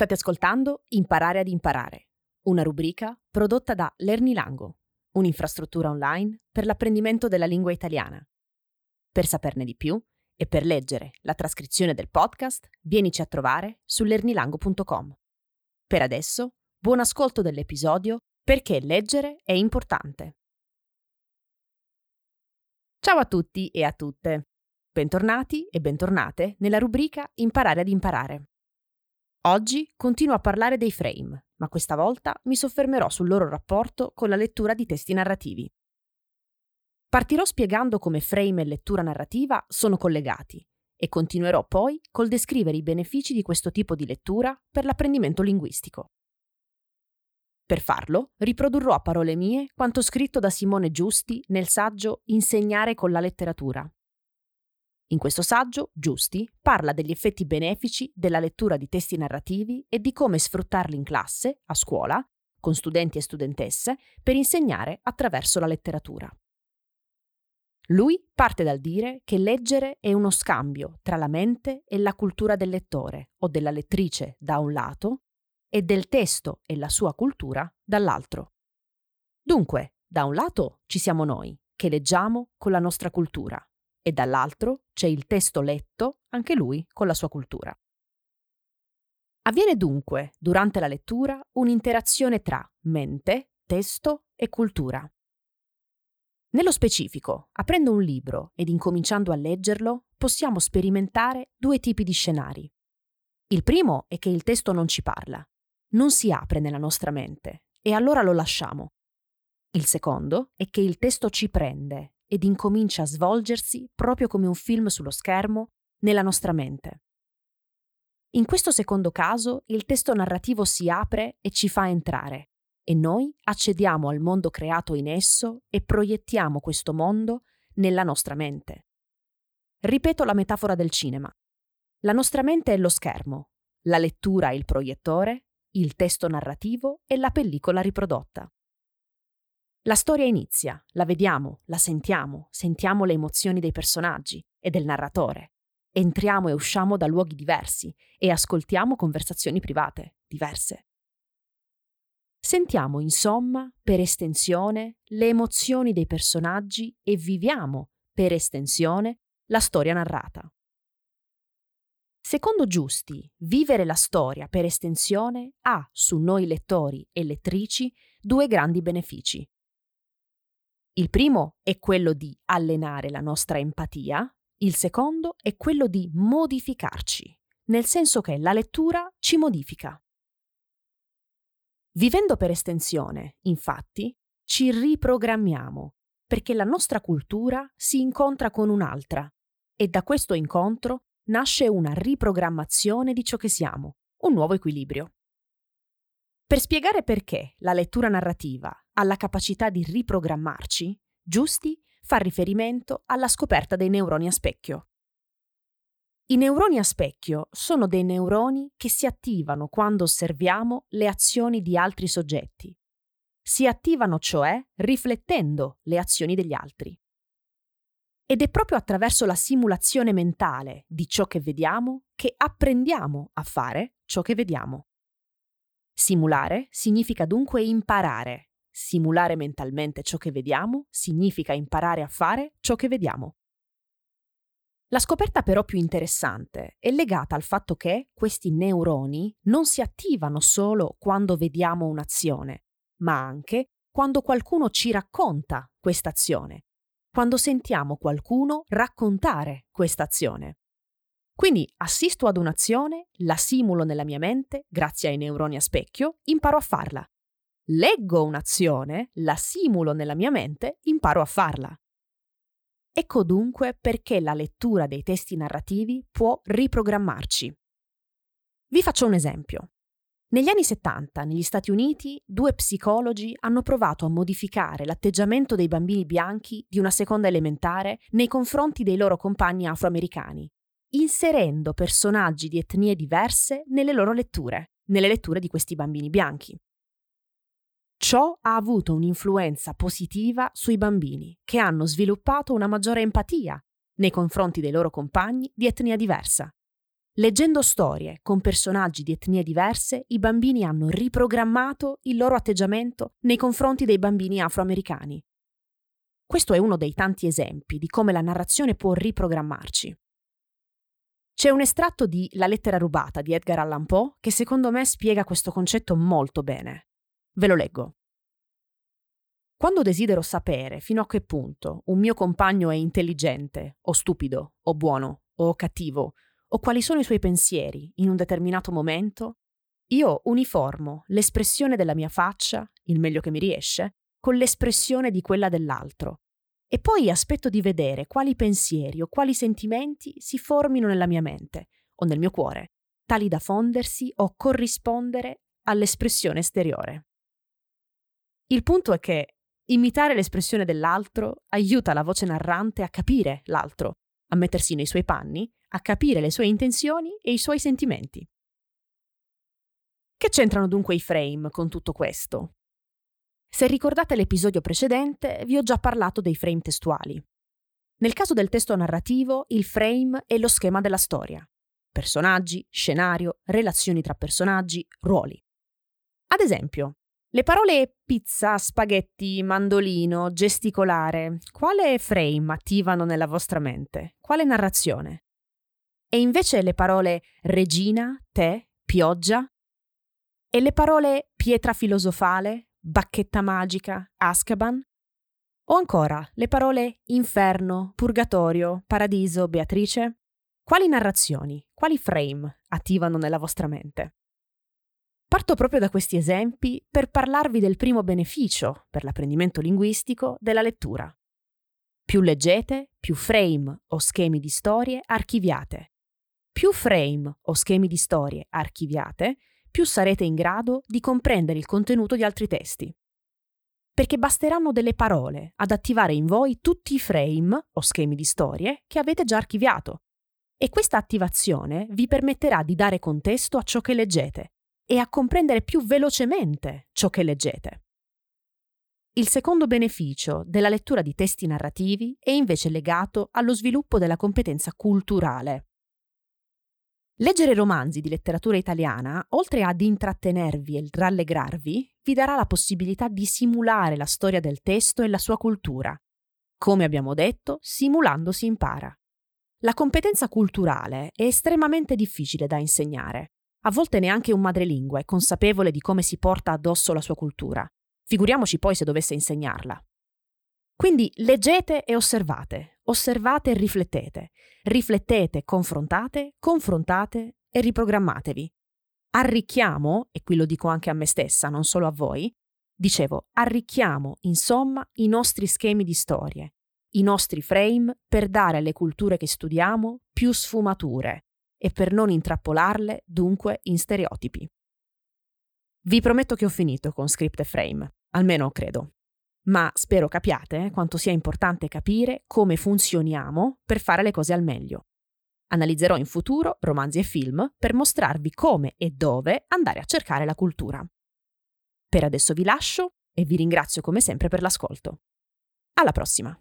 State ascoltando Imparare ad imparare, una rubrica prodotta da Lernilango, un'infrastruttura online per l'apprendimento della lingua italiana. Per saperne di più e per leggere la trascrizione del podcast, vienici a trovare su lernilango.com. Per adesso, buon ascolto dell'episodio perché leggere è importante. Ciao a tutti e a tutte. Bentornati e bentornate nella rubrica Imparare ad imparare. Oggi continuo a parlare dei frame, ma questa volta mi soffermerò sul loro rapporto con la lettura di testi narrativi. Partirò spiegando come frame e lettura narrativa sono collegati e continuerò poi col descrivere i benefici di questo tipo di lettura per l'apprendimento linguistico. Per farlo, riprodurrò a parole mie quanto scritto da Simone Giusti nel saggio Insegnare con la letteratura, in questo saggio, Giusti parla degli effetti benefici della lettura di testi narrativi e di come sfruttarli in classe, a scuola, con studenti e studentesse, per insegnare attraverso la letteratura. Lui parte dal dire che leggere è uno scambio tra la mente e la cultura del lettore o della lettrice da un lato e del testo e la sua cultura dall'altro. Dunque, da un lato ci siamo noi, che leggiamo con la nostra cultura, e dall'altro c'è il testo letto, anche lui con la sua cultura. Avviene dunque, durante la lettura, un'interazione tra mente, testo e cultura. Nello specifico, aprendo un libro ed incominciando a leggerlo, possiamo sperimentare due tipi di scenari. Il primo è che il testo non ci parla, non si apre nella nostra mente e allora lo lasciamo. Il secondo è che il testo ci prende ed incomincia a svolgersi proprio come un film sullo schermo nella nostra mente. In questo secondo caso il testo narrativo si apre e ci fa entrare e noi accediamo al mondo creato in esso e proiettiamo questo mondo nella nostra mente. Ripeto la metafora del cinema. La nostra mente è lo schermo, la lettura è il proiettore, il testo narrativo è la pellicola riprodotta. La storia inizia, la vediamo, la sentiamo, sentiamo le emozioni dei personaggi e del narratore. Entriamo e usciamo da luoghi diversi e ascoltiamo conversazioni private diverse. Sentiamo, insomma, per estensione, le emozioni dei personaggi e viviamo, per estensione, la storia narrata. Secondo Giusti, vivere la storia per estensione ha su noi lettori e lettrici due grandi benefici. Il primo è quello di allenare la nostra empatia, il secondo è quello di modificarci, nel senso che la lettura ci modifica. Vivendo per estensione, infatti, ci riprogrammiamo, perché la nostra cultura si incontra con un'altra e da questo incontro nasce una riprogrammazione di ciò che siamo, un nuovo equilibrio. Per spiegare perché la lettura narrativa ha la capacità di riprogrammarci, Giusti fa riferimento alla scoperta dei neuroni a specchio. I neuroni a specchio sono dei neuroni che si attivano quando osserviamo le azioni di altri soggetti. Si attivano cioè riflettendo le azioni degli altri. Ed è proprio attraverso la simulazione mentale di ciò che vediamo che apprendiamo a fare ciò che vediamo. Simulare significa dunque imparare. Simulare mentalmente ciò che vediamo significa imparare a fare ciò che vediamo. La scoperta però più interessante è legata al fatto che questi neuroni non si attivano solo quando vediamo un'azione, ma anche quando qualcuno ci racconta questa azione, quando sentiamo qualcuno raccontare questa azione. Quindi assisto ad un'azione, la simulo nella mia mente, grazie ai neuroni a specchio, imparo a farla. Leggo un'azione, la simulo nella mia mente, imparo a farla. Ecco dunque perché la lettura dei testi narrativi può riprogrammarci. Vi faccio un esempio. Negli anni 70, negli Stati Uniti, due psicologi hanno provato a modificare l'atteggiamento dei bambini bianchi di una seconda elementare nei confronti dei loro compagni afroamericani, inserendo personaggi di etnie diverse nelle loro letture, nelle letture di questi bambini bianchi. Ciò ha avuto un'influenza positiva sui bambini, che hanno sviluppato una maggiore empatia nei confronti dei loro compagni di etnia diversa. Leggendo storie con personaggi di etnie diverse, i bambini hanno riprogrammato il loro atteggiamento nei confronti dei bambini afroamericani. Questo è uno dei tanti esempi di come la narrazione può riprogrammarci. C'è un estratto di La lettera rubata di Edgar Allan Poe che secondo me spiega questo concetto molto bene. Ve lo leggo. Quando desidero sapere fino a che punto un mio compagno è intelligente, o stupido, o buono, o cattivo, o quali sono i suoi pensieri in un determinato momento, io uniformo l'espressione della mia faccia, il meglio che mi riesce, con l'espressione di quella dell'altro. E poi aspetto di vedere quali pensieri o quali sentimenti si formino nella mia mente o nel mio cuore, tali da fondersi o corrispondere all'espressione esteriore. Il punto è che imitare l'espressione dell'altro aiuta la voce narrante a capire l'altro, a mettersi nei suoi panni a capire le sue intenzioni e i suoi sentimenti. Che c'entrano dunque i frame con tutto questo? Se ricordate l'episodio precedente, vi ho già parlato dei frame testuali. Nel caso del testo narrativo, il frame è lo schema della storia. Personaggi, scenario, relazioni tra personaggi, ruoli. Ad esempio, le parole pizza, spaghetti, mandolino, gesticolare, quale frame attivano nella vostra mente? Quale narrazione? E invece le parole regina, tè, pioggia? E le parole pietra filosofale, bacchetta magica, Azkaban? O ancora le parole inferno, purgatorio, paradiso, Beatrice? Quali narrazioni, quali frame attivano nella vostra mente? Parto proprio da questi esempi per parlarvi del primo beneficio per l'apprendimento linguistico della lettura. Più leggete, più frame o schemi di storie archiviate, più frame o schemi di storie archiviate, più sarete in grado di comprendere il contenuto di altri testi. Perché basteranno delle parole ad attivare in voi tutti i frame o schemi di storie che avete già archiviato. E questa attivazione vi permetterà di dare contesto a ciò che leggete e a comprendere più velocemente ciò che leggete. Il secondo beneficio della lettura di testi narrativi è invece legato allo sviluppo della competenza culturale. Leggere romanzi di letteratura italiana, oltre ad intrattenervi e rallegrarvi, vi darà la possibilità di simulare la storia del testo e la sua cultura. Come abbiamo detto, simulando si impara. La competenza culturale è estremamente difficile da insegnare. A volte neanche un madrelingua è consapevole di come si porta addosso la sua cultura. Figuriamoci poi se dovesse insegnarla. Quindi leggete e osservate, osservate e riflettete, riflettete, confrontate, confrontate e riprogrammatevi. Arricchiamo, e qui lo dico anche a me stessa, non solo a voi, dicevo, arricchiamo, insomma, i nostri schemi di storie, i nostri frame per dare alle culture che studiamo più sfumature e per non intrappolarle dunque in stereotipi. Vi prometto che ho finito con script e frame, almeno credo ma spero capiate quanto sia importante capire come funzioniamo per fare le cose al meglio. Analizzerò in futuro romanzi e film per mostrarvi come e dove andare a cercare la cultura. Per adesso vi lascio e vi ringrazio come sempre per l'ascolto. Alla prossima!